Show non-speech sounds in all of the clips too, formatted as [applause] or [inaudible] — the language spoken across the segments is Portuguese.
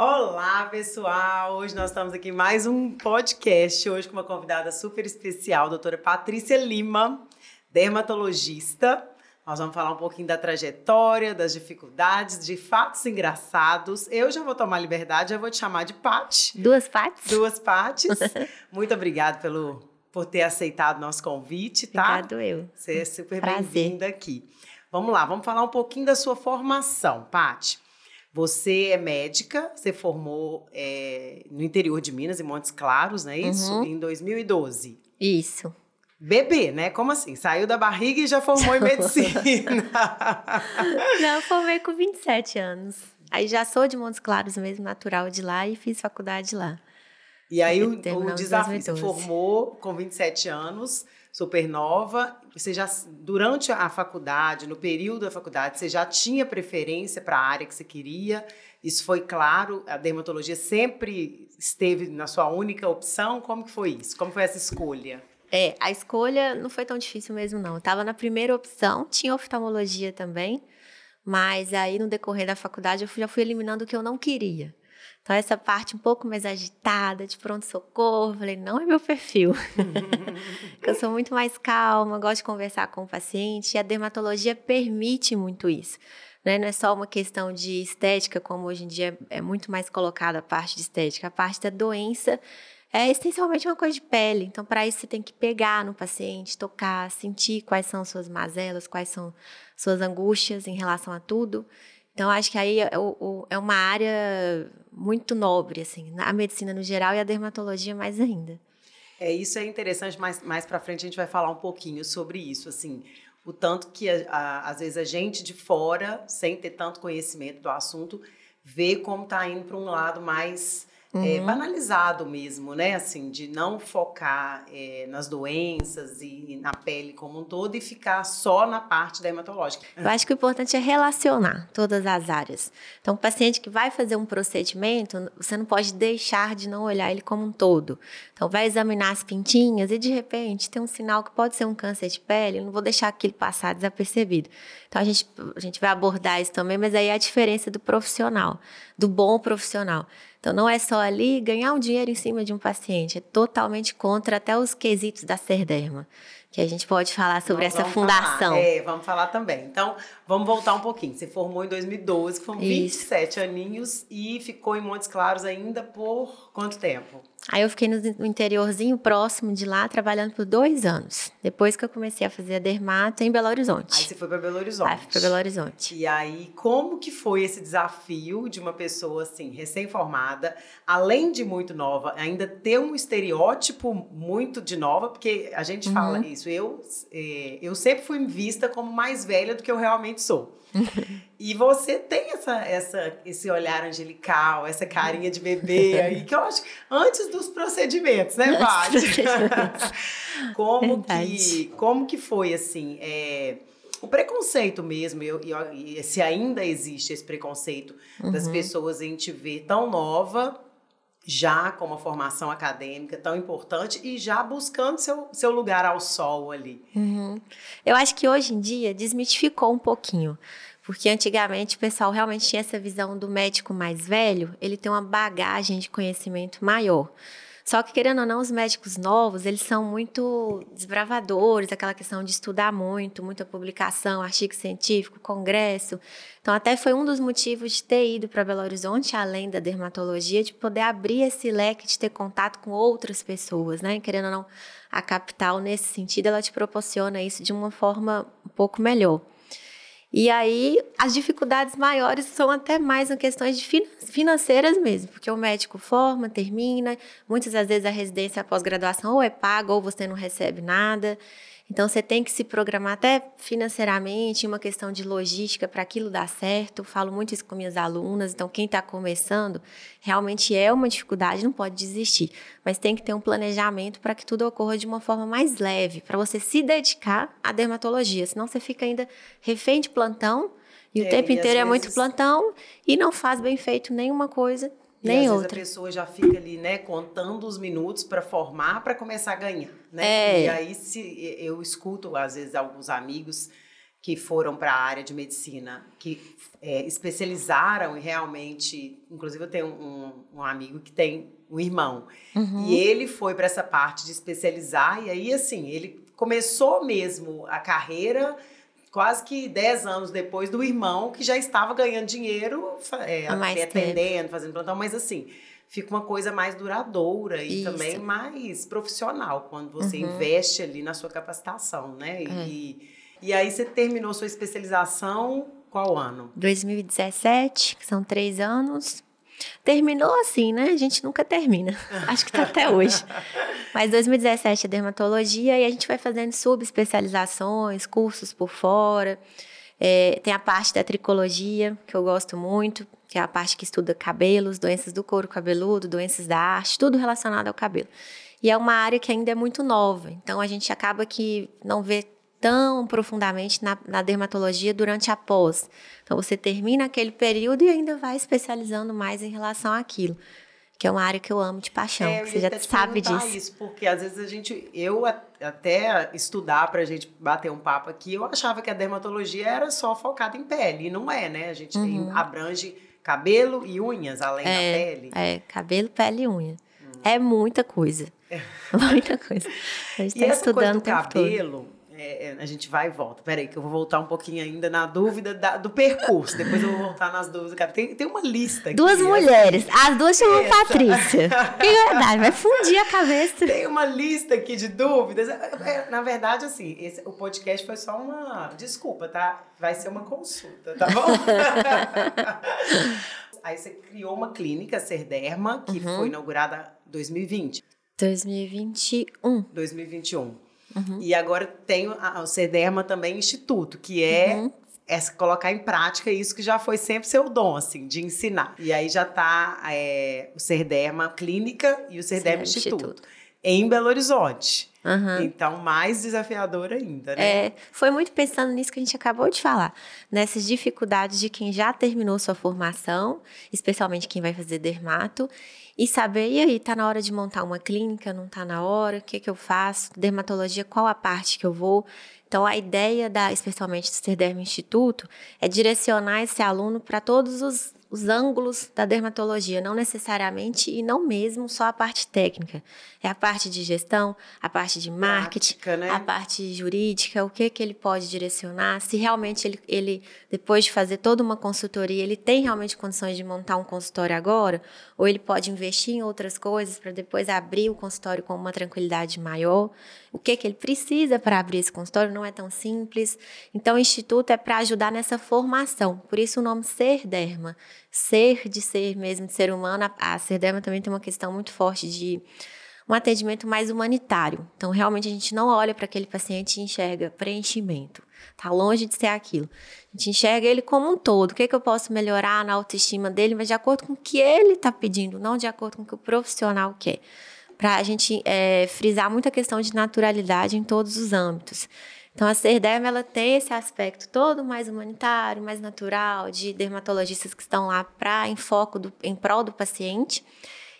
Olá, pessoal! Hoje nós estamos aqui em mais um podcast, hoje com uma convidada super especial, a doutora Patrícia Lima, dermatologista. Nós vamos falar um pouquinho da trajetória, das dificuldades, de fatos engraçados. Eu já vou tomar liberdade, já vou te chamar de Pat. Duas Pates? Duas Pates. [laughs] Muito obrigada pelo, por ter aceitado nosso convite, tá? Obrigado eu. Você é super bem-vinda aqui. Vamos lá, vamos falar um pouquinho da sua formação, Paty. Você é médica, você formou é, no interior de Minas, em Montes Claros, não é isso? Uhum. Em 2012. Isso. Bebê, né? Como assim? Saiu da barriga e já formou em [laughs] medicina. [laughs] Não, eu formei com 27 anos. Aí já sou de Montes Claros mesmo, natural de lá, e fiz faculdade lá. e aí o, o desafio, 2012. formou com 27 anos, super nova. Você já, durante a faculdade, no período da faculdade, você já tinha preferência para a área que você queria? Isso foi claro? A dermatologia sempre esteve na sua única opção? Como que foi isso? Como foi essa escolha? É, a escolha não foi tão difícil mesmo, não. Eu tava na primeira opção, tinha oftalmologia também, mas aí no decorrer da faculdade eu já fui eliminando o que eu não queria. Então, essa parte um pouco mais agitada, de pronto-socorro, falei, não é meu perfil. [laughs] Eu sou muito mais calma, gosto de conversar com o paciente, e a dermatologia permite muito isso. Né? Não é só uma questão de estética, como hoje em dia é muito mais colocada a parte de estética. A parte da doença é essencialmente uma coisa de pele. Então, para isso, você tem que pegar no paciente, tocar, sentir quais são suas mazelas, quais são suas angústias em relação a tudo. Então, acho que aí é, é uma área muito nobre, assim, a medicina no geral e a dermatologia mais ainda. É, isso é interessante, mas mais para frente a gente vai falar um pouquinho sobre isso, assim, o tanto que a- a- às vezes a gente de fora, sem ter tanto conhecimento do assunto, vê como está indo para um lado mais é, banalizado mesmo, né? Assim, de não focar é, nas doenças e na pele como um todo e ficar só na parte dermatológica. Eu acho que o importante é relacionar todas as áreas. Então, o paciente que vai fazer um procedimento, você não pode deixar de não olhar ele como um todo. Então, vai examinar as pintinhas e, de repente, tem um sinal que pode ser um câncer de pele, eu não vou deixar aquilo passar desapercebido. Então, a gente, a gente vai abordar isso também, mas aí é a diferença do profissional, do bom profissional. Então, não é só ali ganhar um dinheiro em cima de um paciente, é totalmente contra até os quesitos da Serderma, que a gente pode falar sobre Nós essa fundação. Falar. É, vamos falar também. Então, vamos voltar um pouquinho. Você formou em 2012, que foram Isso. 27 aninhos, e ficou em Montes Claros ainda por quanto tempo? Aí eu fiquei no interiorzinho próximo de lá, trabalhando por dois anos. Depois que eu comecei a fazer a dermato em Belo Aí Horizonte. você foi para Belo Horizonte. Aí fui pra Belo Horizonte. E aí, como que foi esse desafio de uma pessoa assim, recém-formada, além de muito nova, ainda ter um estereótipo muito de nova, porque a gente fala isso, eu, eh, eu sempre fui vista como mais velha do que eu realmente sou. [laughs] E você tem essa, essa, esse olhar angelical, essa carinha de bebê aí, que eu acho que antes dos procedimentos, né, Paty? [laughs] como, que, como que foi, assim, é, o preconceito mesmo, eu, eu- se ainda existe esse preconceito das Uhum. pessoas em te ver tão nova, já com uma formação acadêmica tão importante e já buscando seu, seu lugar ao sol ali. Uhum. Eu acho que hoje em dia desmitificou um pouquinho. Porque antigamente o pessoal realmente tinha essa visão do médico mais velho, ele tem uma bagagem de conhecimento maior. Só que, querendo ou não, os médicos novos, eles são muito desbravadores, aquela questão de estudar muito, muita publicação, artigo científico, congresso. Então, até foi um dos motivos de ter ido para Belo Horizonte, além da dermatologia, de poder abrir esse leque, de ter contato com outras pessoas, né? Querendo ou não, a capital, nesse sentido, ela te proporciona isso de uma forma um pouco melhor. E aí, as dificuldades maiores são até mais em questões finan- financeiras mesmo, porque o médico forma, termina, muitas das vezes a residência, pós-graduação ou é paga ou você não recebe nada. Então, você tem que se programar até financeiramente, uma questão de logística para aquilo dar certo. Eu falo muito isso com minhas alunas. Então, quem está começando, realmente é uma dificuldade, não pode desistir. Mas tem que ter um planejamento para que tudo ocorra de uma forma mais leve, para você se dedicar à dermatologia. Senão, você fica ainda refém de plantão, e o É, tempo inteiro é muito vezes- plantão, e não faz bem feito nenhuma coisa, nem às outra. vezes a pessoa já fica ali, né, contando os minutos para formar, para começar a ganhar, né? É. E aí se eu escuto às vezes alguns amigos que foram para a área de medicina, que é, especializaram e realmente. Inclusive, eu tenho um, um amigo que tem um irmão. Uhum. E ele foi para essa parte de especializar, e aí, assim, ele começou mesmo a carreira quase que 10 anos depois do irmão, que já estava ganhando dinheiro, é, atendendo, fazendo plantão, mas assim, fica uma coisa mais duradoura e Isso. também mais profissional, quando você uhum. investe ali na sua capacitação, né? É. E, e aí você terminou sua especialização qual ano? 2017, que são três anos. Terminou assim, né? A gente nunca termina. [laughs] Acho que tá até hoje. Mas 2017 é dermatologia e a gente vai fazendo subespecializações, cursos por fora. É, tem a parte da tricologia, que eu gosto muito, que é a parte que estuda cabelos, doenças do couro cabeludo, doenças da arte, tudo relacionado ao cabelo. E é uma área que ainda é muito nova, então a gente acaba que não vê tão profundamente na, na, dermatologia durante a pós. Então, você termina aquele período e ainda vai especializando mais em relação àquilo. Que é uma área que eu amo de paixão. É, você já sabe disso. isso, porque às vezes a gente, eu até estudar para a gente bater um papo aqui, eu achava que a dermatologia era só focada em pele, e não é, né? A gente uhum. tem, abrange cabelo e unhas, além é, da pele. É, cabelo, pele e unha. Hum. É muita coisa. É. [laughs] Muita coisa. A gente está estudando o cabelo, todo é, é, a gente vai e volta. Peraí, que eu vou voltar um pouquinho ainda na dúvida da, do percurso. Depois eu vou voltar nas dúvidas. Cara, tem, tem uma lista aqui. Duas mulheres. As duas chamam essa. Patrícia. [laughs] É verdade, vai fundir a cabeça. Tem uma lista aqui de dúvidas. É, na verdade, assim, esse, o podcast foi só uma. Desculpa, tá? Vai ser uma consulta, tá bom? [laughs] Aí você criou uma clínica, Serderma, que uhum. foi inaugurada em 2020. 2021. 2021. Uhum. E agora tem o CEDERMA também Instituto, que é uhum. É colocar em prática isso que já foi sempre seu dom, assim, de ensinar. E aí já está é, o Serderma Clínica e o Serderma Instituto, Instituto, em Belo Horizonte. Uhum. Então, mais desafiador ainda, né? É, foi muito pensando nisso que a gente acabou de falar, nessas dificuldades de quem já terminou sua formação, especialmente quem vai fazer dermato, e saber, e aí, tá na hora de montar uma clínica, não tá na hora, o que que eu faço? Dermatologia, qual a parte que eu vou? Então, a ideia, da, especialmente do Serderm Instituto, é direcionar esse aluno para todos os os ângulos da dermatologia, não necessariamente e não mesmo só a parte técnica. É a parte de gestão, a parte de marketing, Prática, né? a parte jurídica, o que, que ele pode direcionar, se realmente ele, ele, depois de fazer toda uma consultoria, ele tem realmente condições de montar um consultório agora, ou ele pode investir em outras coisas para depois abrir o consultório com uma tranquilidade maior. O que, que ele precisa para abrir esse consultório não é tão simples. Então, o Instituto é para ajudar nessa formação, por isso o nome Ser Derma ser de ser mesmo, de ser humano, a, a Serderma também tem uma questão muito forte de um atendimento mais humanitário. Então, realmente, a gente não olha para aquele paciente e enxerga preenchimento. Está longe de ser aquilo. A gente enxerga ele como um todo. O que, é que eu posso melhorar na autoestima dele, mas de acordo com o que ele está pedindo, não de acordo com o que o profissional quer. Para a gente é, frisar muita questão de naturalidade em todos os âmbitos. Então, a Serderma, ela tem esse aspecto todo mais humanitário, mais natural, de dermatologistas que estão lá para em foco, do, em prol do paciente.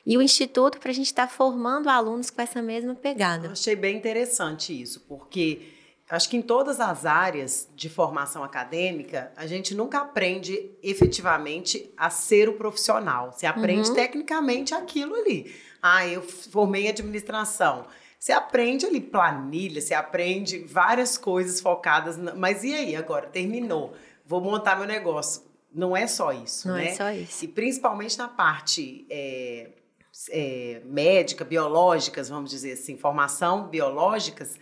E o Instituto para a gente estar tá formando alunos com essa mesma pegada. Eu achei bem interessante isso, porque acho que em todas as áreas de formação acadêmica, a gente nunca aprende efetivamente a ser o profissional. Você aprende uhum. tecnicamente aquilo ali. Ah, eu formei administração. Você aprende ali planilha, você aprende várias coisas focadas. Na... Mas e aí, agora? Terminou. Vou montar meu negócio. Não é só isso, Não é né? é só isso. E principalmente na parte é, é, médica, biológicas, vamos dizer assim, formação biológicas,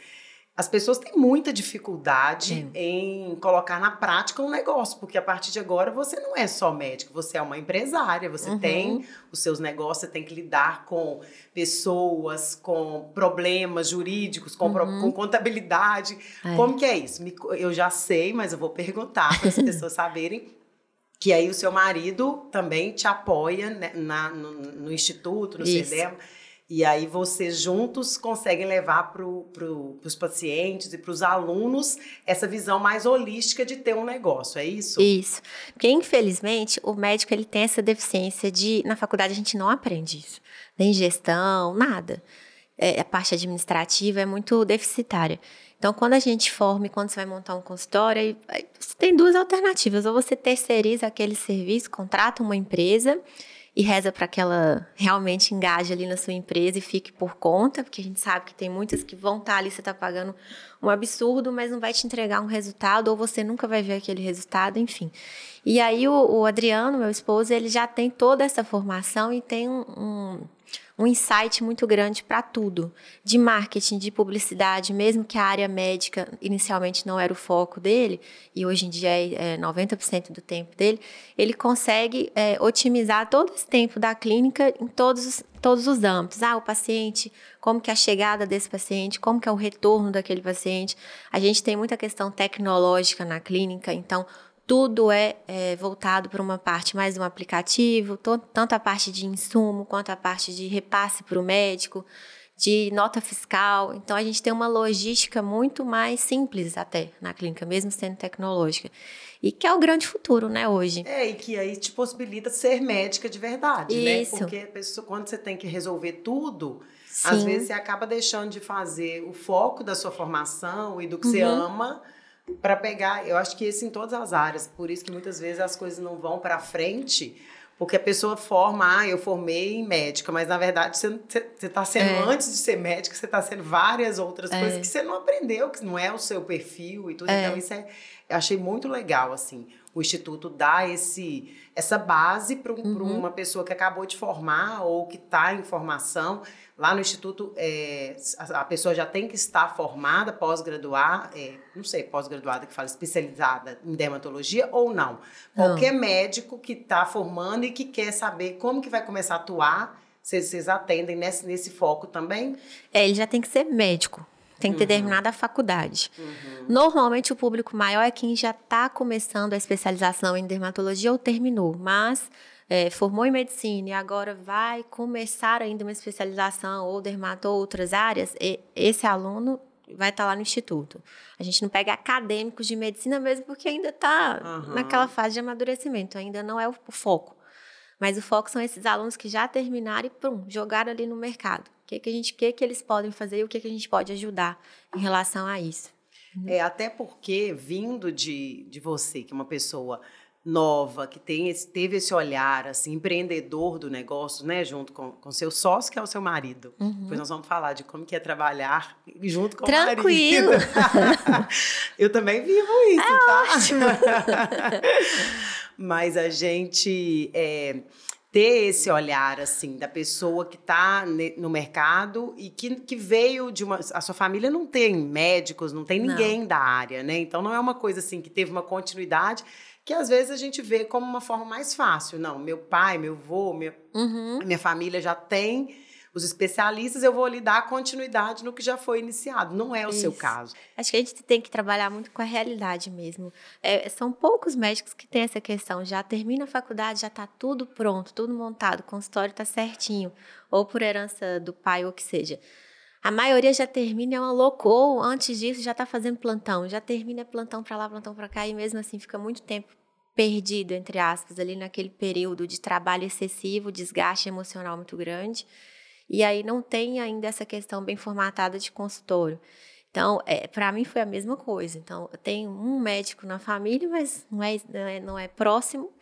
as pessoas têm muita dificuldade em colocar na prática um negócio, porque a partir de agora você não é só médico, você é uma empresária, você uhum. tem os seus negócios, você tem que lidar com pessoas, com problemas jurídicos, com, uhum. com contabilidade. É. Como que é isso? Eu já sei, mas eu vou perguntar para as [laughs] pessoas saberem. Que aí o seu marido também te apoia né, na, no, no, instituto, no CEDEM. E aí vocês juntos conseguem levar para pro, os pacientes e para os alunos essa visão mais holística de ter um negócio, é isso? Isso. Porque, infelizmente, o médico ele tem essa deficiência de. Na faculdade a gente não aprende isso. Nem gestão, nada. é, a parte administrativa é muito deficitária. Então, quando a gente forma e quando você vai montar um consultório, você tem duas alternativas. Ou você terceiriza aquele serviço, contrata uma empresa e reza para que ela realmente engaje ali na sua empresa e fique por conta, porque a gente sabe que tem muitas que vão estar tá ali, você está pagando um absurdo, mas não vai te entregar um resultado, ou você nunca vai ver aquele resultado, enfim. E aí o, o Adriano, meu esposo, ele já tem toda essa formação e tem um, um um insight muito grande para tudo, de marketing, de publicidade, mesmo que a área médica inicialmente não era o foco dele, e hoje em dia é, é 90% do tempo dele, ele consegue é, otimizar todo esse tempo da clínica em todos os, todos os âmbitos. Ah, o paciente, como que é a chegada desse paciente, como que é o retorno daquele paciente. A gente tem muita questão tecnológica na clínica, então tudo é, é voltado para uma parte mais do aplicativo, tanto a parte de insumo quanto a parte de repasse para o médico, de nota fiscal. Então a gente tem uma logística muito mais simples até na clínica, mesmo sendo tecnológica. E que é o grande futuro, né, hoje. É, e que aí te possibilita ser médica de verdade, Isso. né? Porque pessoa, quando você tem que resolver tudo, Sim. às vezes você acaba deixando de fazer o foco da sua formação e do que uhum. você ama para pegar, eu acho que isso em todas as áreas, por isso que muitas vezes as coisas não vão para frente, porque a pessoa forma, ah, eu formei em médica, mas na verdade você está sendo, é. antes de ser médica, você está sendo várias outras é. coisas que você não aprendeu, que não é o seu perfil e tudo. É. Então, isso é, eu achei muito legal, assim, o Instituto dar esse, essa base para uhum. uma pessoa que acabou de formar ou que está em formação Lá no Instituto, é, a, pessoa já tem que estar formada, pós-graduar, é, não sei, pós-graduada que fala especializada em dermatologia ou não. Qualquer não. médico que está formando e que quer saber como que vai começar a atuar, vocês, vocês atendem nesse, nesse foco também? É, ele já tem que ser médico. Tem que ter uhum. terminado a faculdade. Uhum. Normalmente, o público maior é quem já está começando a especialização em dermatologia ou terminou, mas é, formou em medicina e agora vai começar ainda uma especialização ou dermatou outras áreas, esse aluno vai estar tá lá no instituto. A gente não pega acadêmicos de medicina mesmo porque ainda está uhum. naquela fase de amadurecimento, ainda não é o foco. Mas o foco são esses alunos que já terminaram e pum, jogaram ali no mercado. O que, que, a gente, que, que eles podem fazer e o que, que a gente pode ajudar em relação a isso. É, até porque, vindo de, de você, que é uma pessoa nova, que tem esse, teve esse olhar assim, empreendedor do negócio, né, junto com, com seu sócio, que é o seu marido. Uhum. Depois nós vamos falar de como que é trabalhar [laughs] junto com Tranquilo. o marido. [laughs] Eu também vivo isso, é tá? Ótimo. [laughs] Mas a gente é, ter esse olhar assim da pessoa que está no mercado e que, que veio de uma a sua família não tem médicos não tem ninguém não. da área né então não é uma coisa assim que teve uma continuidade que às vezes a gente vê como uma forma mais fácil. Não, meu pai, meu avô, minha, uhum. minha família já tem os especialistas, eu vou lhe dar continuidade no que já foi iniciado. Não é o Isso. seu caso. Acho que a gente tem que trabalhar muito com a realidade mesmo. É, são poucos médicos que têm essa questão. Já termina a faculdade, já está tudo pronto, tudo montado, o consultório está certinho, ou por herança do pai, ou o que seja. A maioria já termina, é uma loucura, antes disso já está fazendo plantão, já termina plantão para lá, plantão para cá, e mesmo assim fica muito tempo perdido, entre aspas, ali naquele período de trabalho excessivo, desgaste emocional muito grande, e aí não tem ainda essa questão bem formatada de consultório. Então, é, para mim foi a mesma coisa. Então, eu tenho um médico na família, mas não é, não é, não é próximo,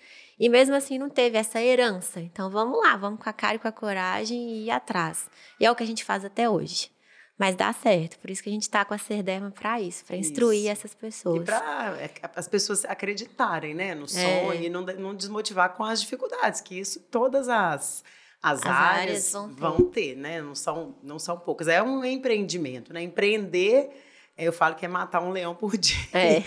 e mesmo assim não teve essa herança. Então, vamos lá, vamos com a cara e com a coragem e ir atrás. E é o que a gente faz até hoje. Mas dá certo, por isso que a gente está com a Cerderma para isso, para instruir essas pessoas. E para é, as pessoas acreditarem né, no é. sonho é. e não, não desmotivar com as dificuldades, que isso todas as, as, as áreas, áreas vão, ter. vão, ter. né? Não são, não são poucas. É um empreendimento, né? Empreender eu falo que é matar um leão por [laughs] dia. É.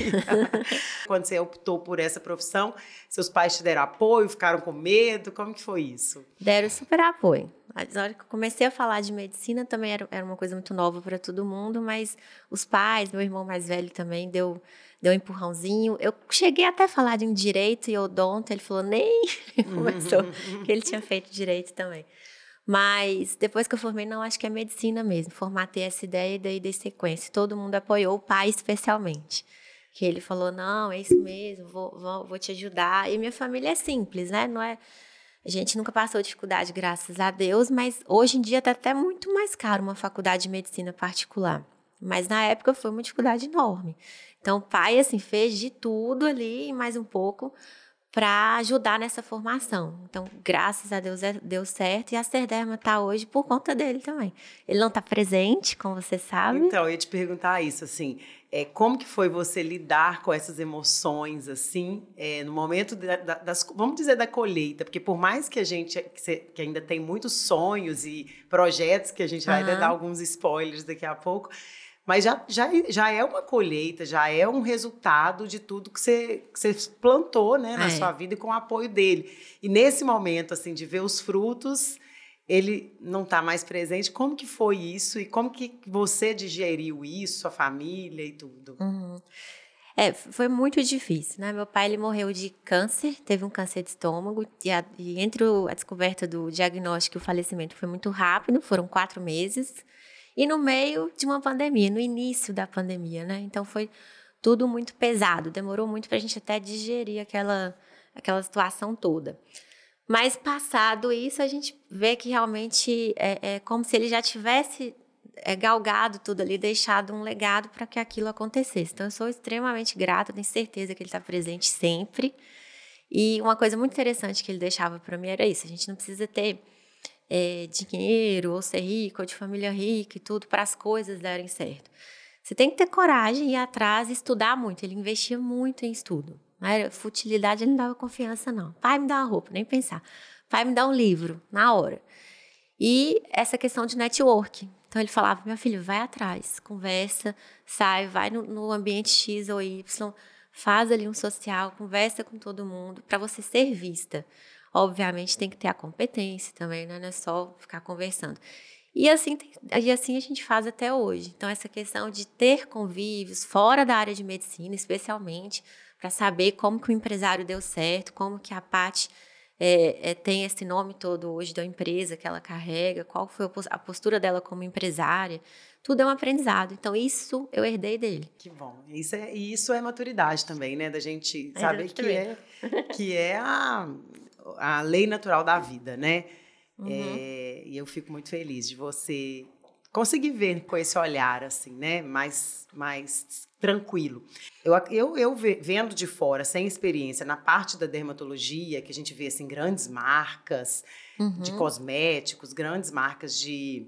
[laughs] Quando você optou por essa profissão, seus pais te deram apoio, ficaram com medo? Como que foi isso? Deram super apoio. Na hora que eu comecei a falar de medicina, também era, era uma coisa muito nova para todo mundo, mas os pais, meu irmão mais velho também, deu, deu um empurrãozinho. Eu cheguei até a falar de direito e odonto, ele falou, nem [laughs] começou, [laughs] que ele tinha feito direito também. Mas depois que eu formei, não, acho que é medicina mesmo. Formatei essa ideia e daí dei sequência. Todo mundo apoiou, o pai especialmente. Que ele falou, não, é isso mesmo, vou, vou, vou te ajudar. E minha família é simples, né? Não é A gente nunca passou dificuldade, graças a Deus, mas hoje em dia está até muito mais caro uma faculdade de medicina particular. Mas na época foi uma dificuldade enorme. Então, o pai, assim, fez de tudo ali, mais um pouco, para ajudar nessa formação. Então, graças a Deus, é, deu certo. E a Serderma está hoje por conta dele também. Ele não está presente, como você sabe. Então, eu ia te perguntar isso, assim, é, como que foi você lidar com essas emoções, assim, é, no momento da, da, das, vamos dizer, da colheita? Porque por mais que a gente, que, que ainda tem muitos sonhos e projetos, que a gente vai dar alguns spoilers daqui a pouco, mas já, já, já é uma colheita, já é um resultado de tudo que você, que você plantou né, na é. sua vida e com o apoio dele. E nesse momento, assim, de ver os frutos, ele não está mais presente. Como que foi isso? E como que você digeriu isso, sua família e tudo? Uhum. É, foi muito difícil, né? Meu pai, ele morreu de câncer, teve um câncer de estômago, e, a, e entre o, a descoberta do diagnóstico e o falecimento foi muito rápido, foram quatro meses. E no meio de uma pandemia, no início da pandemia, né? Então foi tudo muito pesado, demorou muito para a gente até digerir aquela, aquela situação toda. Mas passado isso, a gente vê que realmente é, é como se ele já tivesse é, galgado tudo ali, deixado um legado para que aquilo acontecesse. Então, eu sou extremamente grata, tenho certeza que ele está presente sempre. E uma coisa muito interessante que ele deixava para mim era isso: a gente não precisa ter é, dinheiro, ou ser rico, ou de família rica e tudo, para as coisas darem certo. Você tem que ter coragem, ir atrás, estudar muito. Ele investia muito em estudo. Era futilidade, ele não dava confiança, não. Pai, me dá uma roupa, nem pensar. Pai, me dá um livro, na hora. E essa questão de network. Então ele falava, meu filho, vai atrás, conversa, sai, vai no, no ambiente X ou Y, faz ali um social, conversa com todo mundo, para você ser vista. Obviamente tem que ter a competência também, né? não é só ficar conversando. E assim, e assim a gente faz até hoje. Então, essa questão de ter convívios fora da área de medicina, especialmente, para saber como que o empresário deu certo, como que a Paty é, é, tem esse nome todo hoje da empresa que ela carrega, qual foi a postura dela como empresária. Tudo é um aprendizado. Então, isso eu herdei dele. Que bom. Isso é, e isso é maturidade também, né? Da gente é saber que é, que é a a lei natural da vida, né? Uhum. É, e eu fico muito feliz de você conseguir ver com esse olhar, assim, né? Mais, mais tranquilo. Eu, eu, eu vendo de fora, sem experiência, na parte da dermatologia, que a gente vê, assim, grandes marcas uhum. de cosméticos, grandes marcas de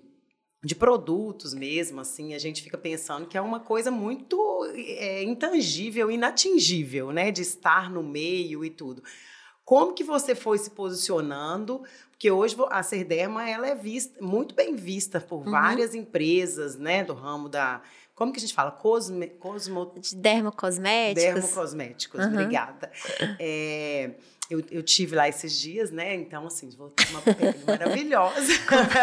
de produtos mesmo, assim, a gente fica pensando que é uma coisa muito é, intangível, inatingível, né, de estar no meio e tudo. Como que você foi se posicionando? Porque hoje a Serderma ela é vista, muito bem vista por uhum. várias empresas, né, do ramo da como que a gente fala? Cosme, cosmo... De dermocosméticos. Dermocosméticos, uhum. obrigada. [laughs] É, eu, eu tive lá esses dias, né? Então, assim, vou ter uma pele maravilhosa.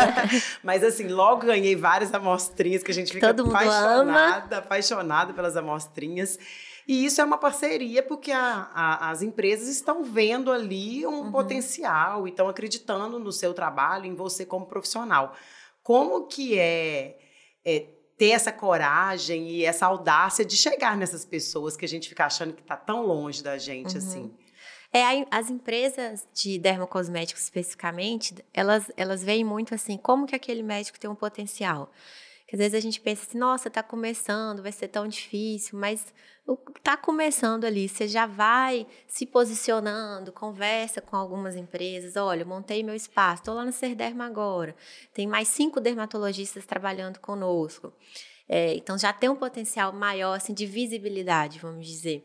[laughs] Mas, assim, logo ganhei várias amostrinhas que a gente fica apaixonada, apaixonada pelas amostrinhas. E isso é uma parceria porque a, a, as empresas estão vendo ali um uhum. potencial e estão acreditando no seu trabalho, em você como profissional. Como que é, é ter essa coragem e essa audácia de chegar nessas pessoas que a gente fica achando que está tão longe da gente, uhum. assim? É, as empresas de dermocosméticos especificamente, elas, elas veem muito assim, como que aquele médico tem um potencial. Que às vezes a gente pensa assim, nossa, está começando, vai ser tão difícil, mas está começando ali, você já vai se posicionando, conversa com algumas empresas, olha, montei meu espaço, estou lá no Serderma agora, tem mais cinco dermatologistas trabalhando conosco. É, então já tem um potencial maior assim, de visibilidade, vamos dizer.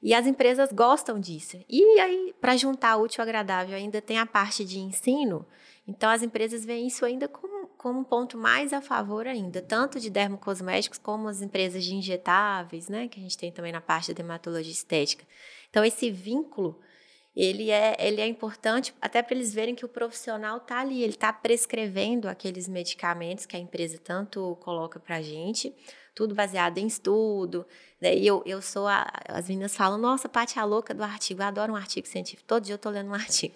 E as empresas gostam disso. E aí, para juntar útil ao agradável, ainda tem a parte de ensino. Então, as empresas veem isso ainda como como um ponto mais a favor ainda, tanto de dermocosméticos como as empresas de injetáveis, né, que a gente tem também na parte da dermatologia estética. Então, esse vínculo, ele é, ele é importante até para eles verem que o profissional está ali, ele está prescrevendo aqueles medicamentos que a empresa tanto coloca para a gente, tudo baseado em estudo. Né? E eu, eu sou a, as meninas falam, nossa, Paty é a louca do artigo, eu adoro um artigo científico, todo dia eu estou lendo um artigo.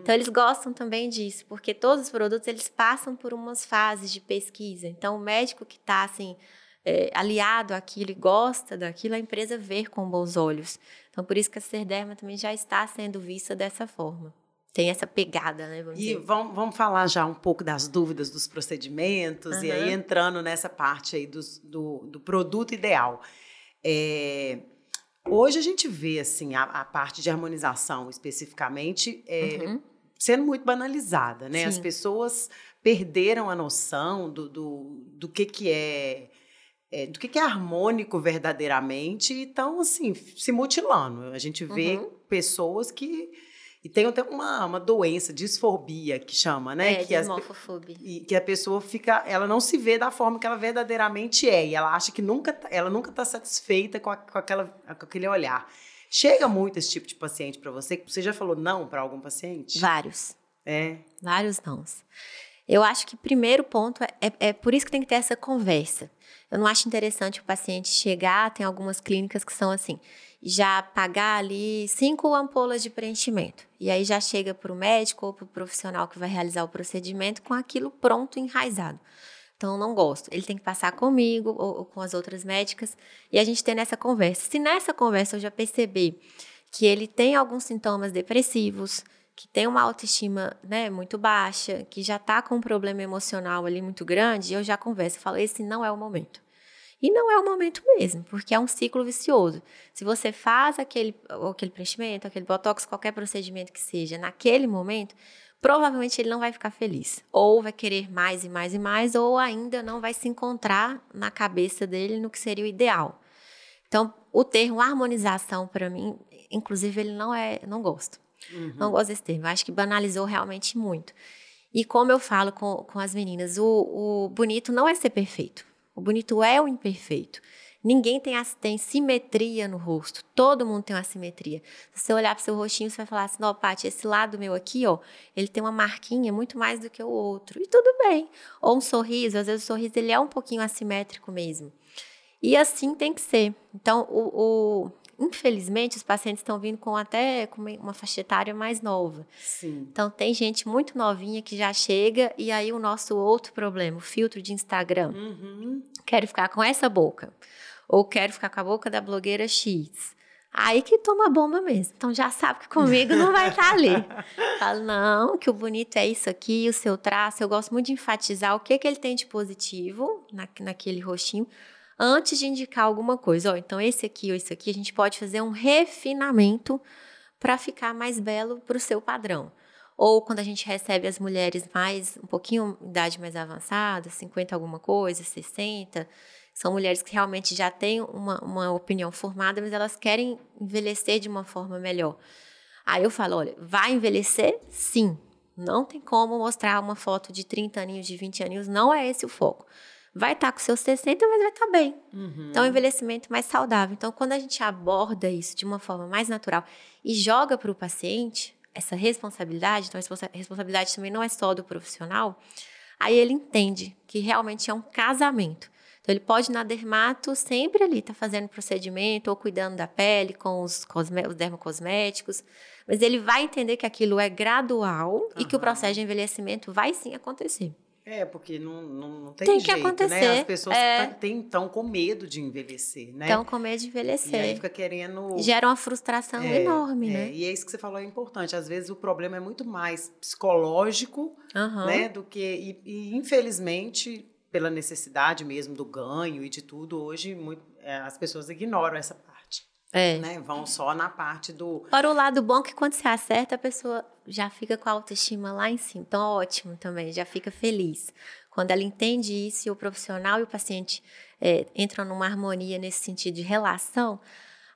Então eles gostam também disso, porque todos os produtos eles passam por umas fases de pesquisa. Então o médico que está assim é, aliado àquilo e gosta daquilo, a empresa vê com bons olhos. Então por isso que a Serderma também já está sendo vista dessa forma. Tem essa pegada, né? Vamos e vamos, vamos falar já um pouco das dúvidas dos procedimentos, uhum. e aí entrando nessa parte aí dos, do, do produto ideal. É, hoje a gente vê assim a, a parte de harmonização especificamente é, uhum. sendo muito banalizada, né? Sim. As pessoas perderam a noção do, do, do que, que é é, do que, que, é harmônico verdadeiramente e estão, assim, se mutilando. A gente vê uhum. pessoas que. E tem até uma, uma doença, disfobia, que chama, né? É, que, as, e, que a pessoa fica. Ela não se vê da forma que ela verdadeiramente é. E ela acha que nunca, ela nunca está satisfeita com, a, com, aquela, com aquele olhar. Chega muito esse tipo de paciente para você? Você já falou não para algum paciente? Vários. É. Vários não. Eu acho que primeiro ponto é, é, é por isso que tem que ter essa conversa. Eu não acho interessante o paciente chegar, tem algumas clínicas que são assim, já pagar ali cinco ampolas de preenchimento. E aí já chega para o médico ou para o profissional que vai realizar o procedimento com aquilo pronto, enraizado. Então, não gosto. Ele tem que passar comigo ou, ou com as outras médicas e a gente tem nessa conversa. Se nessa conversa eu já perceber que ele tem alguns sintomas depressivos, que tem uma autoestima né, muito baixa, que já está com um problema emocional ali muito grande, eu já converso falo: esse não é o momento. E não é o momento mesmo, porque é um ciclo vicioso. Se você faz aquele, aquele preenchimento, aquele botox, qualquer procedimento que seja, naquele momento, provavelmente ele não vai ficar feliz. Ou vai querer mais e mais e mais, ou ainda não vai se encontrar na cabeça dele no que seria o ideal. Então, o termo harmonização, para mim, inclusive, ele não é, não gosto. Uhum. Não gosto desse termo. Acho que banalizou realmente muito. E como eu falo com, com as meninas, o, o bonito não é ser perfeito. O bonito é o imperfeito. Ninguém tem, tem simetria no rosto. Todo mundo tem uma simetria. Se você olhar para o seu rostinho, você vai falar assim: não, Paty, esse lado meu aqui, ó, ele tem uma marquinha muito mais do que o outro. E tudo bem. Ou um sorriso, às vezes o sorriso ele é um pouquinho assimétrico mesmo. E assim tem que ser. Então, o, o infelizmente, os pacientes estão vindo com até com uma faixa etária mais nova. Sim. Então, tem gente muito novinha que já chega, e aí o nosso outro problema, o filtro de Instagram. Uhum. Quero ficar com essa boca. Ou quero ficar com a boca da blogueira X. Aí que toma bomba mesmo. Então já sabe que comigo não vai estar tá ali. [laughs] Falo, não, que o bonito é isso aqui, o seu traço. Eu gosto muito de enfatizar o que, que ele tem de positivo na, naquele rostinho antes de indicar alguma coisa. Ó, então, esse aqui ou esse aqui, a gente pode fazer um refinamento para ficar mais belo para o seu padrão. Ou quando a gente recebe as mulheres mais, um pouquinho, idade mais avançada, 50 alguma coisa, 60, são mulheres que realmente já têm uma, uma opinião formada, mas elas querem envelhecer de uma forma melhor. Aí eu falo, olha, vai envelhecer? Sim. Não tem como mostrar uma foto de 30 aninhos, de 20 aninhos, não é esse o foco vai estar tá com seus 60, mas vai estar tá bem. Uhum. Então, é envelhecimento mais saudável. Então, quando a gente aborda isso de uma forma mais natural e joga para o paciente essa responsabilidade, então a responsabilidade também não é só do profissional, aí ele entende que realmente é um casamento. Então, ele pode na dermato sempre ali tá fazendo procedimento ou cuidando da pele com os, os dermocosméticos, mas ele vai entender que aquilo é gradual uhum. e que o processo de envelhecimento vai sim acontecer. É, porque não, não, não tem, tem jeito, que acontecer. né? As pessoas estão é... com medo de envelhecer, né? Estão com medo de envelhecer. E aí fica querendo... Gera uma frustração é, enorme, é, né? E é isso que você falou, é importante. Às vezes o problema é muito mais psicológico, uhum. né? Do que... E, e, infelizmente, pela necessidade mesmo do ganho e de tudo, hoje muito, é, as pessoas ignoram essa parte. É. Né? Vão só na parte do. Para o lado bom que quando você acerta, a pessoa já fica com a autoestima lá em cima. Então, ótimo também, já fica feliz. Quando ela entende isso e o profissional e o paciente é, entram numa harmonia nesse sentido de relação,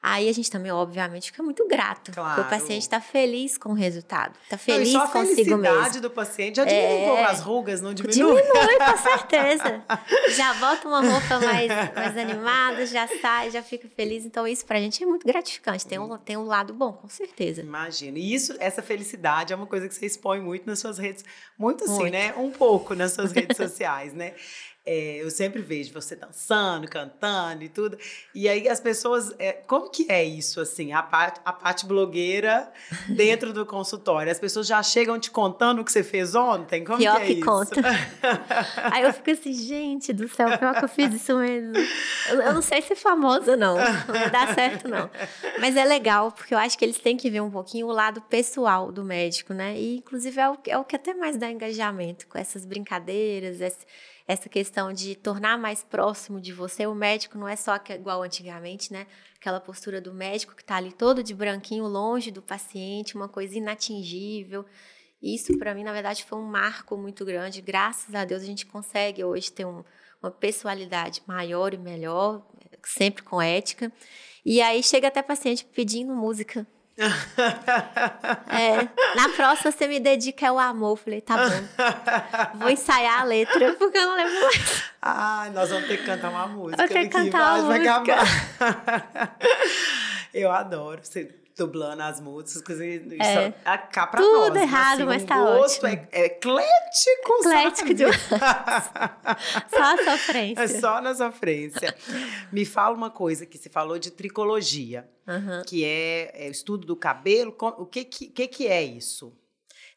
Aí a gente também, obviamente, fica muito grato. Claro. Porque o paciente está feliz com o resultado. Está feliz não, consigo mesmo. A felicidade do paciente já diminui é... as rugas, não diminui? Diminui, com certeza. [laughs] já bota uma roupa mais, mais animada, já sai, já fica feliz. Então, isso para a gente é muito gratificante. Tem um, tem um lado bom, com certeza. Imagina. E isso, essa felicidade é uma coisa que você expõe muito nas suas redes. Muito assim, muito. né? Um pouco nas suas redes sociais, né? [laughs] é, eu sempre vejo você dançando, cantando e tudo. E aí as pessoas, é, como que é isso, assim, a parte, a parte blogueira [laughs] dentro do consultório? As pessoas já chegam te contando o que você fez ontem? Como pior que é que isso? conta. [laughs] aí eu fico assim, gente do céu, pior que eu fiz isso mesmo. Eu, eu não sei ser famosa, não. Não dar certo, não. Mas é legal, porque eu acho que eles têm que ver um pouquinho o lado pessoal do médico, né? E, inclusive, é o, é o que até mais dá engajamento com essas brincadeiras, esse, essa questão de tornar mais próximo de você. O médico não é só igual antigamente, né? Aquela postura do médico que está ali todo de branquinho, longe do paciente, uma coisa inatingível. Isso, para mim, na verdade, foi um marco muito grande. Graças a Deus, a gente consegue hoje ter um, uma pessoalidade maior e melhor, sempre com ética. E aí chega até paciente pedindo música é, na próxima você me dedica ao amor. falei, tá bom. Vou ensaiar a letra, porque eu não lembro mais. Ah, nós vamos ter que cantar uma música. Vou ter que cantar uma música. [laughs] Eu adoro você dublando as músicas, coisas é. é cá pra Tudo nós. errado, assim, mas tá ótimo. É, é eclético, Eclético sabe? demais. [laughs] Só a sofrência. É só na sofrência. Me fala uma coisa que você falou de tricologia, Uhum. que é, é o estudo do cabelo. O que que, que que é isso?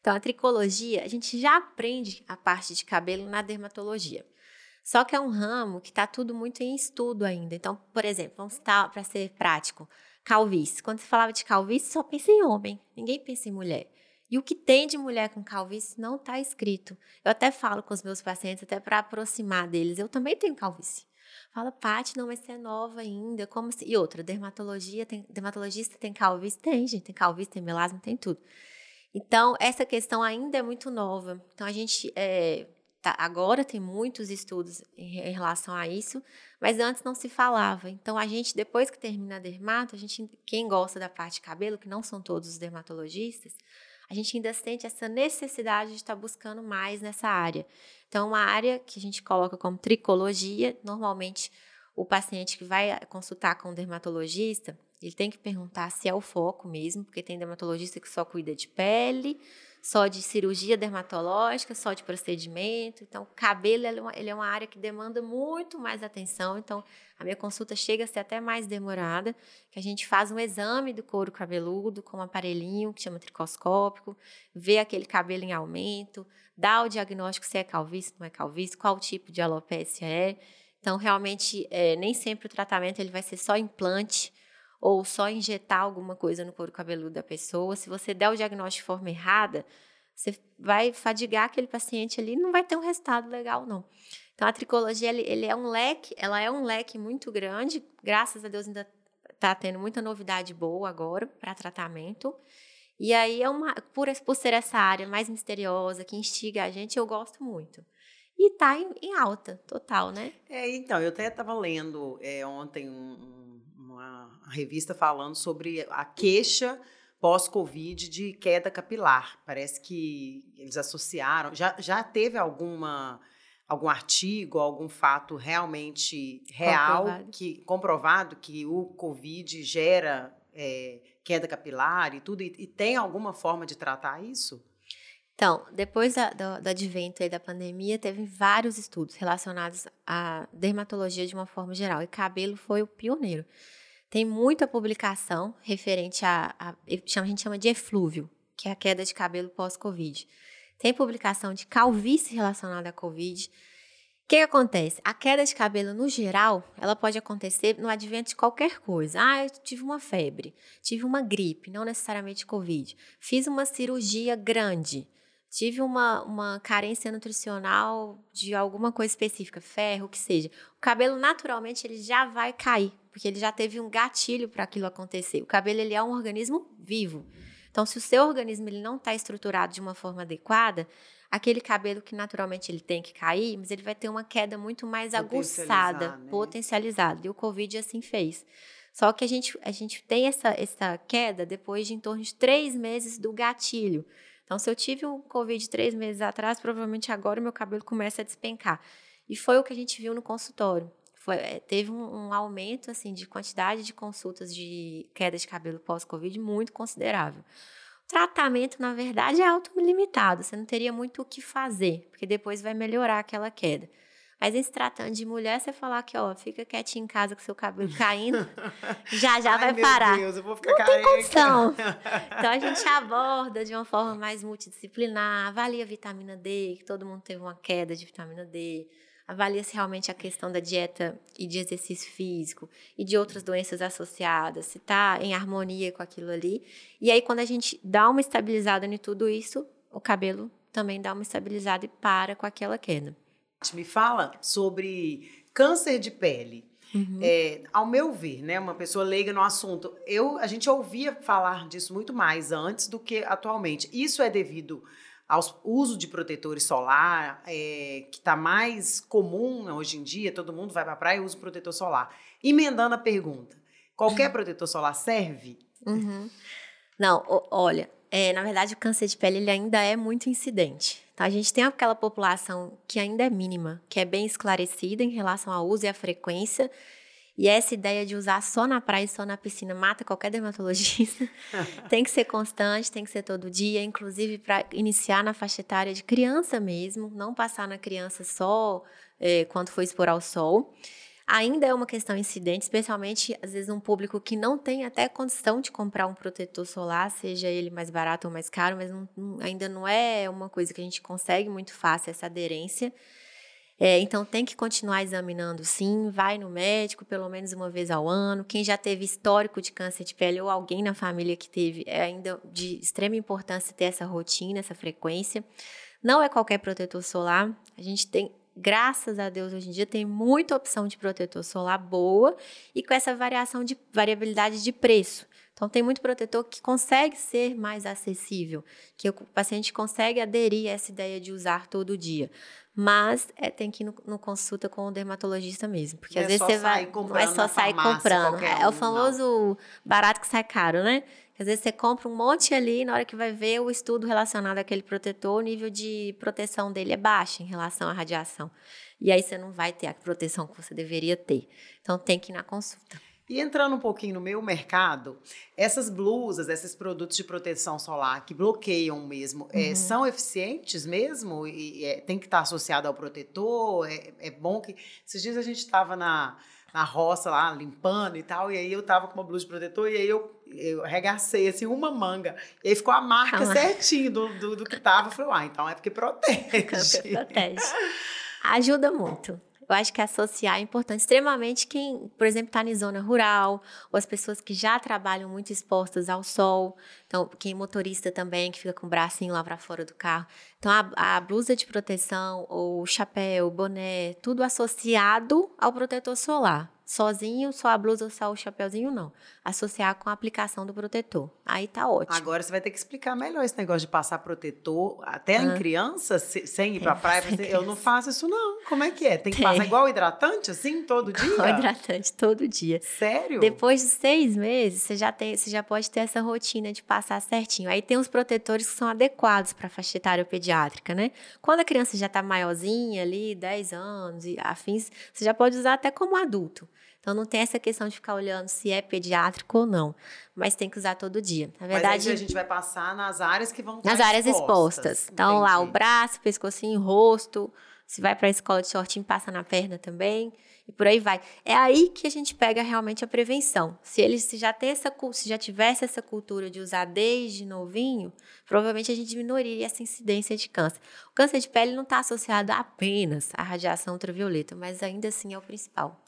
Então, a tricologia, a gente já aprende a parte de cabelo na dermatologia. Só que é um ramo que está tudo muito em estudo ainda. Então, por exemplo, vamos citar para ser prático, calvície. Quando se falava de calvície, só pensa em homem, ninguém pensa em mulher. E o que tem de mulher com calvície não está escrito. Eu até falo com os meus pacientes, até para aproximar deles. Eu também tenho calvície. Fala, Paty, não, mas você é nova ainda. Como se... E outra, dermatologia, tem... dermatologista tem calvície? Tem, gente. Tem calvície, tem melasma, tem tudo. Então, essa questão ainda é muito nova. Então, a gente é, tá- agora tem muitos estudos em, relação a isso, mas antes não se falava. Então, a gente, depois que termina a dermato, a gente, quem gosta da parte de cabelo, que não são todos os dermatologistas, a gente ainda sente essa necessidade de estar buscando mais nessa área. Então, uma área que a gente coloca como tricologia, normalmente o paciente que vai consultar com o dermatologista, ele tem que perguntar se é o foco mesmo, porque tem dermatologista que só cuida de pele, só de cirurgia dermatológica, só de procedimento. Então, cabelo ele é, uma, ele é uma área que demanda muito mais atenção. Então, a minha consulta chega a ser até mais demorada, que a gente faz um exame do couro cabeludo com um aparelhinho que chama tricoscópico, vê aquele cabelo em aumento, dá o diagnóstico se é calvície, não é calvície, qual tipo de alopécia é. Então, realmente, é, nem sempre o tratamento ele vai ser só implante ou só injetar alguma coisa no couro cabeludo da pessoa. Se você der o diagnóstico de forma errada, você vai fadigar aquele paciente ali e não vai ter um resultado legal, não. Então, a tricologia, ele, ele é um leque, ela é um leque muito grande. Graças a Deus, ainda está tendo muita novidade boa agora para tratamento. E aí, é uma, por, por ser essa área mais misteriosa, que instiga a gente, eu gosto muito. E tá em, em alta, total, né? É, então, eu até estava lendo é, ontem um- revista falando sobre a queixa pós-Covid de queda capilar. Parece que eles associaram. Já, já teve alguma algum artigo, algum fato realmente real Comprovado. que comprovado que o Covid gera é, queda capilar e tudo? E, e tem alguma forma de tratar isso? Então, depois da- do, do advento aí da pandemia, teve vários estudos relacionados à dermatologia de uma forma geral, e cabelo foi o pioneiro. Tem muita publicação referente a, a, a gente chama de eflúvio, que é a queda de cabelo pós-Covid. Tem publicação de calvície relacionada à Covid. O que, que acontece? A queda de cabelo, no geral, ela pode acontecer no advento de qualquer coisa. Ah, eu tive uma febre, tive uma gripe, não necessariamente Covid. Fiz uma cirurgia grande, tive uma, uma carência nutricional de alguma coisa específica, ferro, o que seja. O cabelo, naturalmente, ele já vai cair, porque ele já teve um gatilho para aquilo acontecer. O cabelo, ele é um organismo vivo. Então, se o seu organismo ele não está estruturado de uma forma adequada, aquele cabelo que naturalmente ele tem que cair, mas ele vai ter uma queda muito mais aguçada, né? potencializada. E o Covid assim fez. Só que a gente, a gente tem essa, essa queda depois de em torno de três meses do gatilho. Então, se eu tive um Covid três meses atrás, provavelmente agora o meu cabelo começa a despencar. E foi o que a gente viu no consultório. Foi, é, teve um, um aumento assim de quantidade de consultas de queda de cabelo pós-Covid muito considerável. O tratamento, na verdade, é autolimitado. Você não teria muito o que fazer, porque depois vai melhorar aquela queda. Mas em se tratando de mulher, você falar que, ó, fica quietinho em casa com seu cabelo caindo, [laughs] já já Ai, vai meu parar. Deus, eu vou ficar Não careca. tem condição. [laughs] Então a gente aborda de uma forma mais multidisciplinar, avalia a vitamina D, que todo mundo teve uma queda de vitamina D, avalia se realmente a questão da dieta e de exercício físico e de outras doenças associadas, se está em harmonia com aquilo ali. E aí, quando a gente dá uma estabilizada em tudo isso, o cabelo também dá uma estabilizada e para com aquela queda. Me fala sobre câncer de pele. Uhum. É, ao meu ver, né, uma pessoa leiga no assunto, eu, a gente ouvia falar disso muito mais antes do que atualmente. Isso é devido ao uso de protetores solar, é, que está mais comum né, hoje em dia, todo mundo vai para a praia e usa protetor solar. Emendando a pergunta, qualquer protetor solar serve? Uhum. Não, olha, é, na verdade o câncer de pele ele ainda é muito incidente. Então a gente tem aquela população que ainda é mínima, que é bem esclarecida em relação ao uso e à frequência. E essa ideia de usar só na praia e só na piscina mata qualquer dermatologista. [laughs] tem que ser constante, tem que ser todo dia, inclusive para iniciar na faixa etária de criança mesmo, não passar na criança só é, quando for expor ao sol. Ainda é uma questão incidente, especialmente às vezes um público que não tem até condição de comprar um protetor solar, seja ele mais barato ou mais caro, mas não- ainda não é uma coisa que a gente consegue muito fácil essa aderência. É, então tem que continuar examinando sim, vai no médico pelo menos uma vez ao ano. Quem já teve histórico de câncer de pele ou alguém na família que teve, é ainda de extrema importância ter essa rotina, essa frequência. Não é qualquer protetor solar. A gente tem, graças a Deus, hoje em dia tem muita opção de protetor solar boa e com essa variação de variabilidade de preço. Então tem muito protetor que consegue ser mais acessível, que o paciente consegue aderir a essa ideia de usar todo dia. Mas é, tem que ir no, no consulta com o dermatologista mesmo. Porque Não às é vezes você vai. Não é só sair comprando. qualquer É um, o famoso barato que sai caro, né? Às vezes você compra um monte ali, na hora que vai ver o estudo relacionado àquele protetor, o nível de proteção dele é baixo em relação à radiação. E aí você não vai ter a proteção que você deveria ter. Então tem que ir na consulta. E entrando um pouquinho no meu mercado, essas blusas, esses produtos de proteção solar que bloqueiam mesmo, é, Uhum. são eficientes mesmo? E, é, tem que estar associado ao protetor? É, é bom que. Esses dias a gente estava na, na roça lá, limpando e tal, e aí eu tava com uma blusa de protetor, e aí eu, eu arregacei assim uma manga. E aí ficou a marca Ah. certinho do, do, do que tava. Eu falei, ah, então é porque [laughs] protege. Câncer protege. Ajuda muito. Eu acho que associar é importante, extremamente quem, por exemplo, está em zona rural, ou as pessoas que já trabalham muito expostas ao sol. Então, quem é motorista também, que fica com o bracinho lá para fora do carro. Então, a, a blusa de proteção, ou chapéu, boné, tudo associado ao protetor solar. Sozinho, só a blusa ou só o chapéuzinho, não. Associar com a aplicação do protetor. Aí tá ótimo. Agora você vai ter que explicar melhor esse negócio de passar protetor até em criança, se- sem ir pra praia. Você- Eu não faço isso, não. Como é que é? Tem que Tem. passar igual hidratante, assim, todo [laughs] dia? Com hidratante todo dia. Sério? Depois de seis meses, você já, tem, você já pode ter essa rotina de passar certinho. Aí tem os protetores que são adequados para faixa etária pediátrica, né? Quando a criança já está maiorzinha ali, 10 anos e afins, você já pode usar até como adulto. Então não tem essa questão de ficar olhando se é pediátrico ou não, mas tem que usar todo dia. Na Mas verdade, a gente vai passar nas áreas que vão estar nas áreas expostas. Então lá o Entendi. braço, pescocinho, rosto. Se vai para a escola de shortinho, passa na perna também. E por aí vai. É aí que a gente pega realmente a prevenção. Se ele se já tem essa se já tivesse essa cultura de usar desde novinho, provavelmente a gente diminuiria essa incidência de câncer. O câncer de pele não está associado apenas à radiação ultravioleta, mas ainda assim é o principal.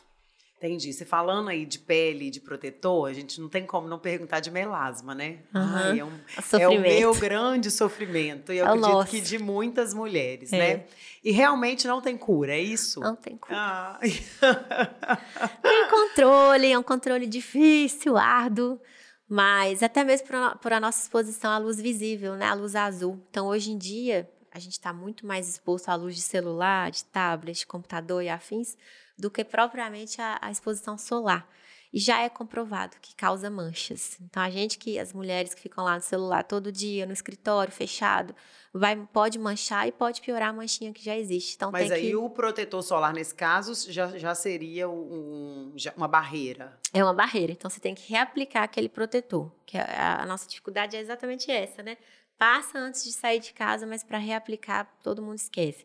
Entendi. Você falando aí de pele, de protetor, a gente não tem como não perguntar de melasma, né? Aham. Ai, é, um, O é o meu grande sofrimento. E eu É o acredito nosso. que de muitas mulheres, É. né? E realmente não tem cura, é isso? Não tem como. Ah, [laughs] Tem controle, é um controle difícil, árduo, mas até mesmo por a, a nossa exposição à luz visível, né? À luz azul. Então, hoje em dia, a gente está muito mais exposto à luz de celular, de tablet, de computador e afins, do que propriamente a, a exposição solar. E já é comprovado que causa manchas. Então, a gente que, as mulheres que ficam lá no celular todo dia, no escritório, fechado, vai, pode manchar e pode piorar a manchinha que já existe. Então, Mas aí que... o protetor solar, nesse caso, já, já seria um- já- uma barreira. É uma barreira. Então você tem que reaplicar aquele protetor. Que a, a nossa dificuldade é exatamente essa, né? Passa antes de sair de casa, mas para reaplicar todo mundo esquece.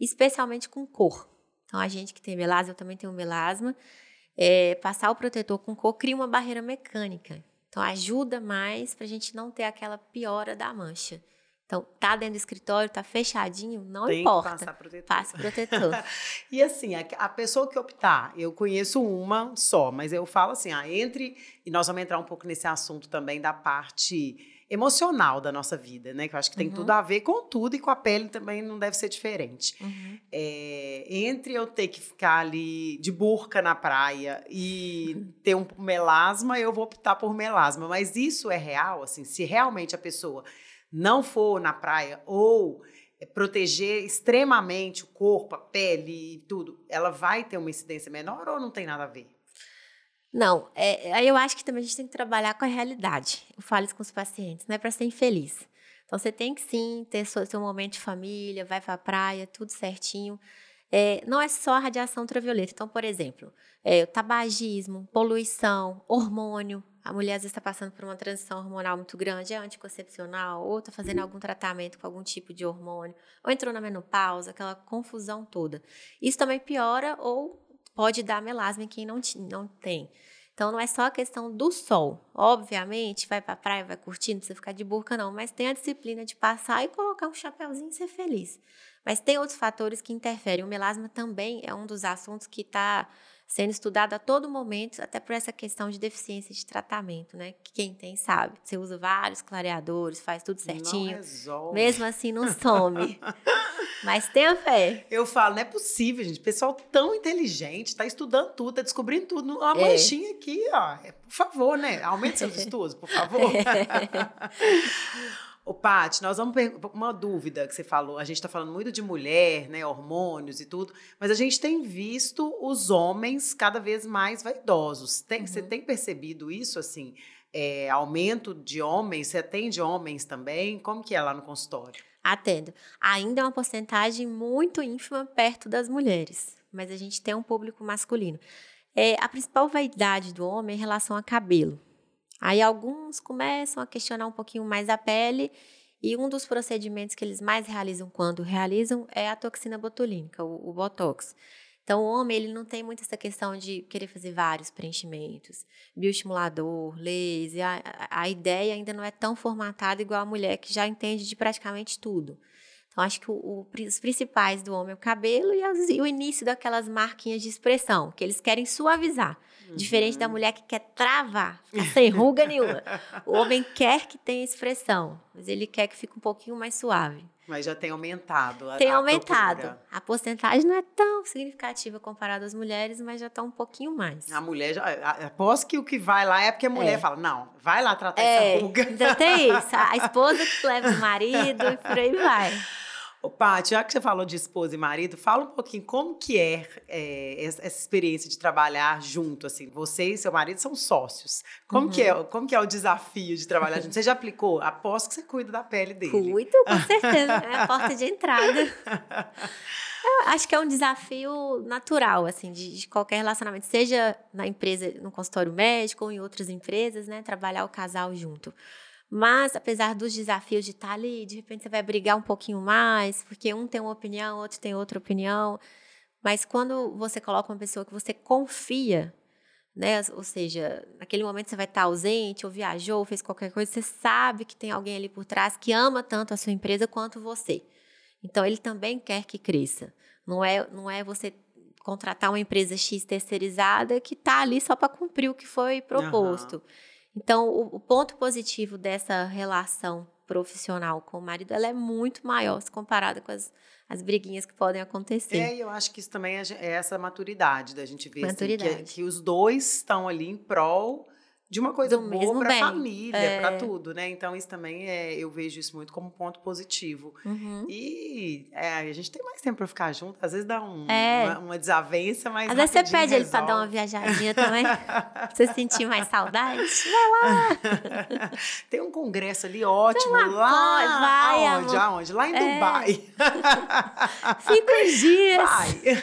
Especialmente com cor. Então, a gente que tem melasma, eu também tenho melasma, é, passar o protetor com cor cria uma barreira mecânica. Então, ajuda mais para a gente não ter aquela piora da mancha. Então, tá dentro do escritório, tá fechadinho, não Tem importa. Que passar protetor. Passa protetor. [laughs] e assim, a, a, pessoa que optar, eu conheço uma só, mas eu falo assim, ah, entre, e nós vamos entrar um pouco nesse assunto também da parte emocional da nossa vida, né? Que eu acho que tem uhum. tudo a ver com tudo e com a pele também não deve ser diferente. Uhum. É, entre eu ter que ficar ali de burca na praia e [laughs] ter um melasma, eu vou optar por melasma. Mas isso é real, assim, se realmente a pessoa não for na praia ou proteger extremamente o corpo, a pele e tudo, ela vai ter uma incidência menor ou não tem nada a ver? Não, é, eu acho que também a gente tem que trabalhar com a realidade. Eu falo isso com os pacientes, não é para ser infeliz. Então você tem que sim ter seu, seu momento de família, vai para a praia, tudo certinho. É, não é só a radiação ultravioleta. Então, por exemplo, é, tabagismo, poluição, hormônio. A mulher às vezes está passando por uma transição hormonal muito grande, é anticoncepcional, ou está fazendo algum tratamento com algum tipo de hormônio, ou entrou na menopausa, aquela confusão toda. Isso também piora ou pode dar melasma em quem não, não tem. Então não é só a questão do sol. Obviamente, vai para a praia, vai curtindo, não precisa ficar de burca, não, mas tem a disciplina de passar e colocar um chapéuzinho e ser feliz. Mas tem outros fatores que interferem. O melasma também é um dos assuntos que está sendo estudado a todo momento, até por essa questão de deficiência de tratamento, né? Que quem tem sabe. Você usa vários clareadores, faz tudo certinho. Não resolve. Mesmo assim, não some. [laughs] Mas tenha fé. Eu falo, não é possível, gente. Pessoal tão inteligente, está estudando tudo, está descobrindo tudo. Uma é. manchinha aqui, ó. Por favor, né? Aumente seus [laughs] estudos, por favor. [laughs] Ô, Paty, nós vamos uma dúvida que você falou. A gente está falando muito de mulher, né, hormônios e tudo, mas a gente tem visto os homens cada vez mais vaidosos. Tem, uhum. Você tem percebido isso, assim? É, aumento de homens? Você atende homens também? Como que é lá no consultório? Atendo. Ainda é uma porcentagem muito ínfima perto das mulheres, mas a gente tem um público masculino. É, a principal vaidade do homem é em relação a cabelo. Aí alguns começam a questionar um pouquinho mais a pele e um dos procedimentos que eles mais realizam quando realizam é a toxina botulínica, o, o botox. Então, o homem ele não tem muito essa questão de querer fazer vários preenchimentos, bioestimulador, laser. A, a ideia ainda não é tão formatada igual a mulher que já entende de praticamente tudo. Então, acho que o, o, os principais do homem é o cabelo e, as, e, o início daquelas marquinhas de expressão, que eles querem suavizar. Uhum. Diferente da mulher que quer travar, sem ruga nenhuma. O homem quer que tenha expressão, mas ele quer que fique um pouquinho mais suave. Mas já tem aumentado. A, tem a aumentado. Procura. A porcentagem não é tão significativa comparada às mulheres, mas já está um pouquinho mais. A mulher já. Aposto que o que vai lá é porque a mulher é. fala: não, vai lá tratar é, essa ruga. Ainda tem isso. A [laughs] esposa que leva o marido e por aí vai. Ô, Paty, já que você falou de esposa e marido, fala um pouquinho como que é, é essa experiência de trabalhar junto, assim. Você e seu marido são sócios. Como, uhum. que, é, como que é o desafio de trabalhar junto? Você já aplicou? Aposto que você cuida da pele dele. Cuido, com certeza. é a porta de entrada. [laughs] Eu acho que é um desafio natural, assim, de, de, qualquer relacionamento, seja na empresa, no consultório médico ou em outras empresas, né? Trabalhar o casal junto. Mas, apesar dos desafios de estar ali, de repente você vai brigar um pouquinho mais, porque um tem uma opinião, outro tem outra opinião. Mas quando você coloca uma pessoa que você confia, né? Ou seja, naquele momento você vai estar ausente, ou viajou, ou fez qualquer coisa, você sabe que tem alguém ali por trás que ama tanto a sua empresa quanto você. Então ele também quer que cresça. Não é, não é você contratar uma empresa X terceirizada que está ali só para cumprir o que foi proposto. Uhum. Então, o, o, ponto positivo dessa relação profissional com o marido, ela é muito maior se comparada com as, as briguinhas que podem acontecer. É, eu acho que isso também é, é essa maturidade da gente ver assim, que, que, os dois estão ali em prol de uma coisa Do boa para a família, é. para tudo, né? Então isso também é, eu vejo isso muito como ponto positivo. Uhum. E é, a gente tem mais tempo para ficar junto, às vezes dá um, é. uma, uma, desavença, mas às vezes você pede resolve. ele para dar uma viajadinha também, você sentir mais saudade, vai lá. [laughs] tem um congresso ali ótimo lá, vai, aonde, aonde? Lá em é. Dubai. Uns [laughs] dias. Vai.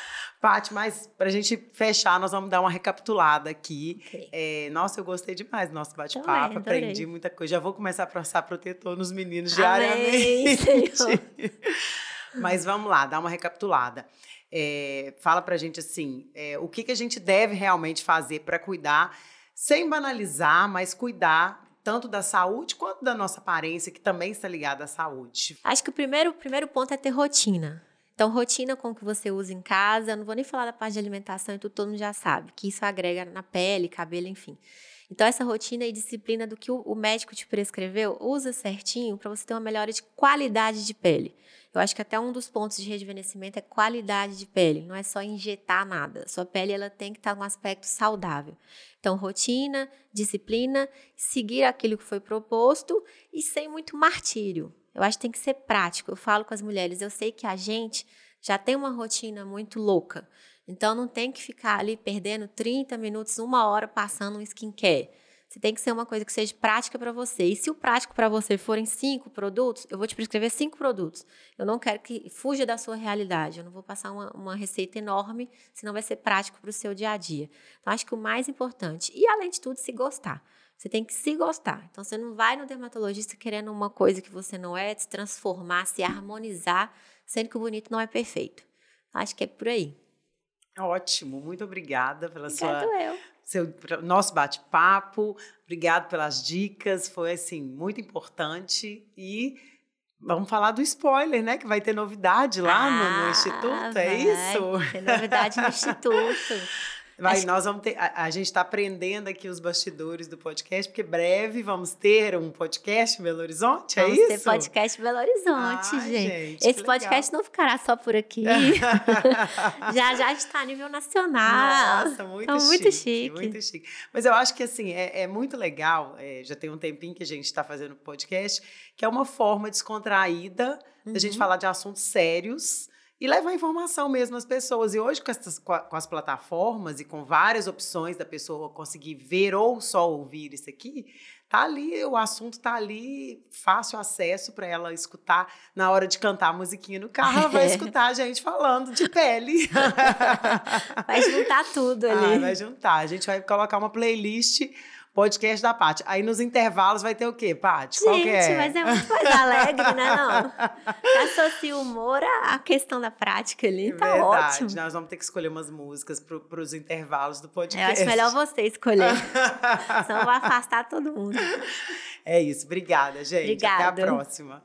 [laughs] Paty, mas para a gente fechar, nós vamos dar uma recapitulada aqui. Okay. É, nossa, eu gostei demais do nosso bate-papo, aprendi muita coisa. Já vou começar a passar protetor nos meninos Amém, diariamente. [laughs] Mas vamos lá, dá uma recapitulada. É, fala pra gente assim, é, o que, que a gente deve realmente fazer para cuidar, sem banalizar, mas cuidar tanto da saúde quanto da nossa aparência, que também está ligada à saúde. Acho que o primeiro, o primeiro ponto é ter rotina. Então, rotina com o que você usa em casa, não vou nem falar da parte de alimentação e tudo, todo mundo já sabe, que isso agrega na pele, cabelo, enfim. Então, essa rotina e disciplina do que o médico te prescreveu, usa certinho para você ter uma melhora de qualidade de pele. Eu acho que até um dos pontos de rejuvenescimento é qualidade de pele, não é só injetar nada. Sua pele ela tem que estar tá um aspecto saudável. Então, rotina, disciplina, seguir aquilo que foi proposto e sem muito martírio. Eu acho que tem que ser prático. Eu falo com as mulheres, eu sei que a gente já tem uma rotina muito louca. Então não tem que ficar ali perdendo 30 minutos, uma hora passando um skincare. Você tem que ser uma coisa que seja prática para você. E se o prático para você forem cinco produtos, eu vou te prescrever cinco produtos. Eu não quero que fuja da sua realidade. Eu não vou passar uma, uma receita enorme, senão vai ser prático para o seu dia a dia. Então, acho que o mais importante, e além de tudo, se gostar. Você tem que se gostar. Então, você não vai no dermatologista querendo uma coisa que você não é, se transformar, se harmonizar, sendo que o bonito não é perfeito. Acho que é por aí. Ótimo, muito obrigada pela Obrigado sua eu. seu nosso bate-papo. Obrigado pelas dicas, foi assim muito importante e Vamos falar do spoiler, né? Que vai ter novidade lá ah, no, no, ah, Instituto, é isso? Tem novidade no [laughs] Instituto. Vai, nós vamos ter. A, a gente está aprendendo aqui os bastidores do podcast, porque breve vamos ter um podcast Belo Horizonte, é vamos isso? Vamos ter podcast Belo Horizonte, Ai, gente. gente. Esse podcast não ficará só por aqui. [laughs] já já está a nível nacional. Nossa, muito então, chique. Muito chique. Muito chique. Mas eu acho que assim, é, é muito legal. É, já tem um tempinho que a gente está fazendo podcast, que é uma forma descontraída uhum. da gente uhum. falar de assuntos sérios e levar informação mesmo às pessoas. E hoje, com, essas, com, as plataformas e com várias opções da pessoa conseguir ver ou só ouvir isso aqui, tá ali, o assunto tá ali, fácil acesso para ela escutar na hora de cantar a musiquinha no carro, ela vai [laughs] escutar a gente falando de pele. [laughs] Vai juntar tudo ali. Ah, vai juntar. A gente vai colocar uma playlist podcast da Paty. Aí nos intervalos vai ter o quê, Paty? Qual Gente, é? mas é muito mais alegre, né? Não. [laughs] Associa o humor à questão da prática ali, tá Verdade. ótimo. Nós vamos ter que escolher umas músicas para os intervalos do podcast. Eu acho melhor você escolher. [laughs] Senão vai afastar todo mundo. É isso. Obrigada, gente. Obrigada. Até a próxima.